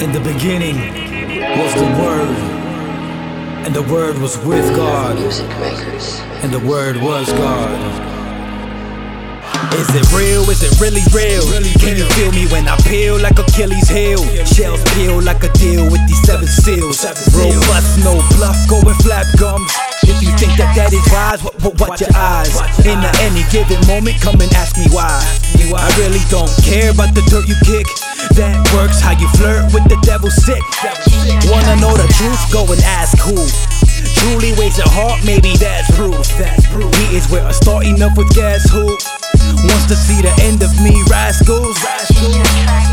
In the beginning was the Word, and the Word was with God, and the Word was God. Is it real? Is it really real? Can you feel me when I peel like Achilles' heel? Shells peel like a deal with these seven seals. Robust, no bluff, going flap gums. If you think that that is wise, what, what, watch your eyes. In any given moment, come and ask me why. I really don't care about the dirt you kick. That works how you flirt with the devil sick. Wanna know the truth? Go and ask who. Truly weighs your heart, maybe that's proof. He is where I start enough with guess who. Wants to see the end of me, rascals.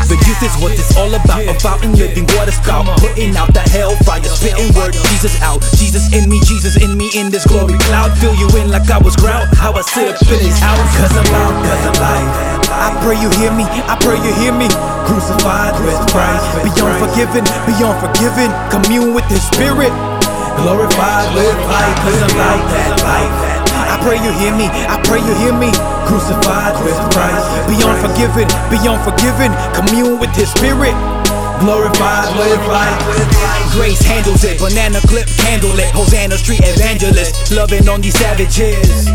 The youth is what it's all about. A fountain living water spout. Putting out the hellfire, spitting word. Jesus out. Jesus in me, Jesus in me in this glory cloud. Fill you in like I was ground. How I sit up in his house. Cause I'm out, cause I'm life. I pray you hear me, I pray you hear me. Crucified with Christ. Beyond forgiven, beyond forgiven. Commune with his spirit. Glorified with life, cause I'm like that life. I pray you hear me, I pray you hear me. Crucified with Christ, beyond forgiven, beyond forgiven. Commune with His Spirit. Glorified, life. Grace handles it, banana clip, handle it. Hosanna Street evangelist, loving on these savages.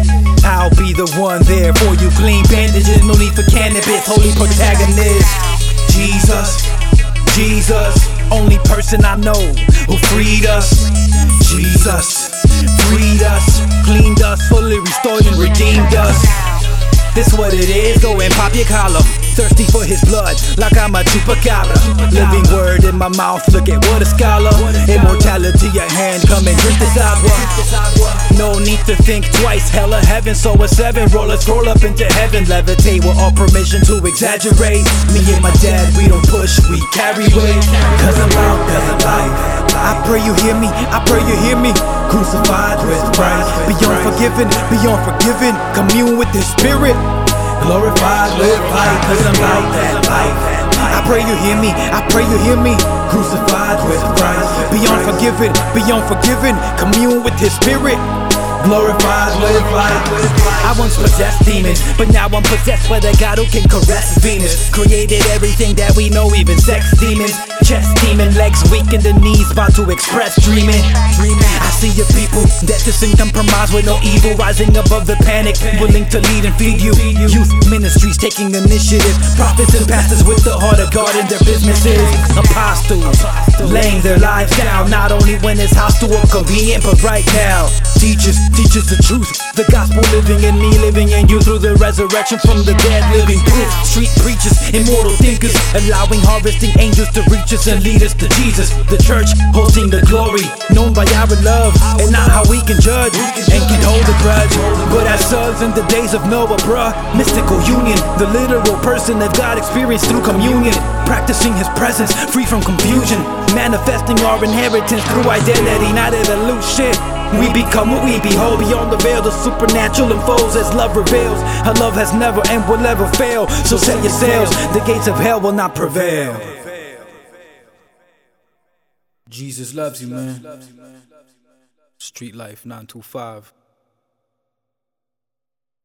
I'll be the one there for you. Clean bandages, no need for cannabis. Holy protagonist, Jesus, Jesus, only person I know who freed us. Jesus, freed us, This what it is, go and pop your collar. Thirsty for his blood, like I'm a chupacabra. Living word in my mouth, look at what a scholar. Immortality at hand, come and drink this agua. Need to think twice, hella heaven, so a seven. Roll scroll up into heaven, levitate with all permission to exaggerate. Me and my dad, we don't push, we carry weight. Cause I'm out, I'm life. I pray you hear me, I pray you hear me. Crucified with Christ, beyond forgiven, beyond forgiven. Commune with His Spirit. Glorified, live life, cause I'm like that life. I pray you hear me, I pray you hear me. Crucified with Christ, beyond forgiven, beyond forgiven. Commune with His Spirit. Glorified, life. I once possessed demons, but now I'm possessed by the God who can caress Venus. Created everything that we know, even sex demons. Chest demon, legs weak in the knees, about to express dreaming. I your people, death is compromise with no evil rising above the panic, willing to lead and feed you. Youth ministries taking initiative, prophets and pastors with the heart of God in their businesses. Apostles laying their lives down, not only when it's hostile or convenient, but right now. Teachers, teachers the truth, the gospel living in me, living in you through the resurrection from the dead, living proof. Street preachers, immortal thinkers, allowing harvesting angels to reach us and lead us to Jesus. The church hosting the glory, known by our love, and not how we can judge and can hold a grudge. But as sons in the days of Noah, bruh, mystical union, the literal person that God experienced through communion, practicing His presence, free from confusion, manifesting our inheritance through identity, not evolution. We become what we behold beyond the veil. The supernatural unfolds as love reveals. Her love has never and will never fail. So set your sails, the gates of hell will not prevail. Jesus loves you, man. Street Life 925.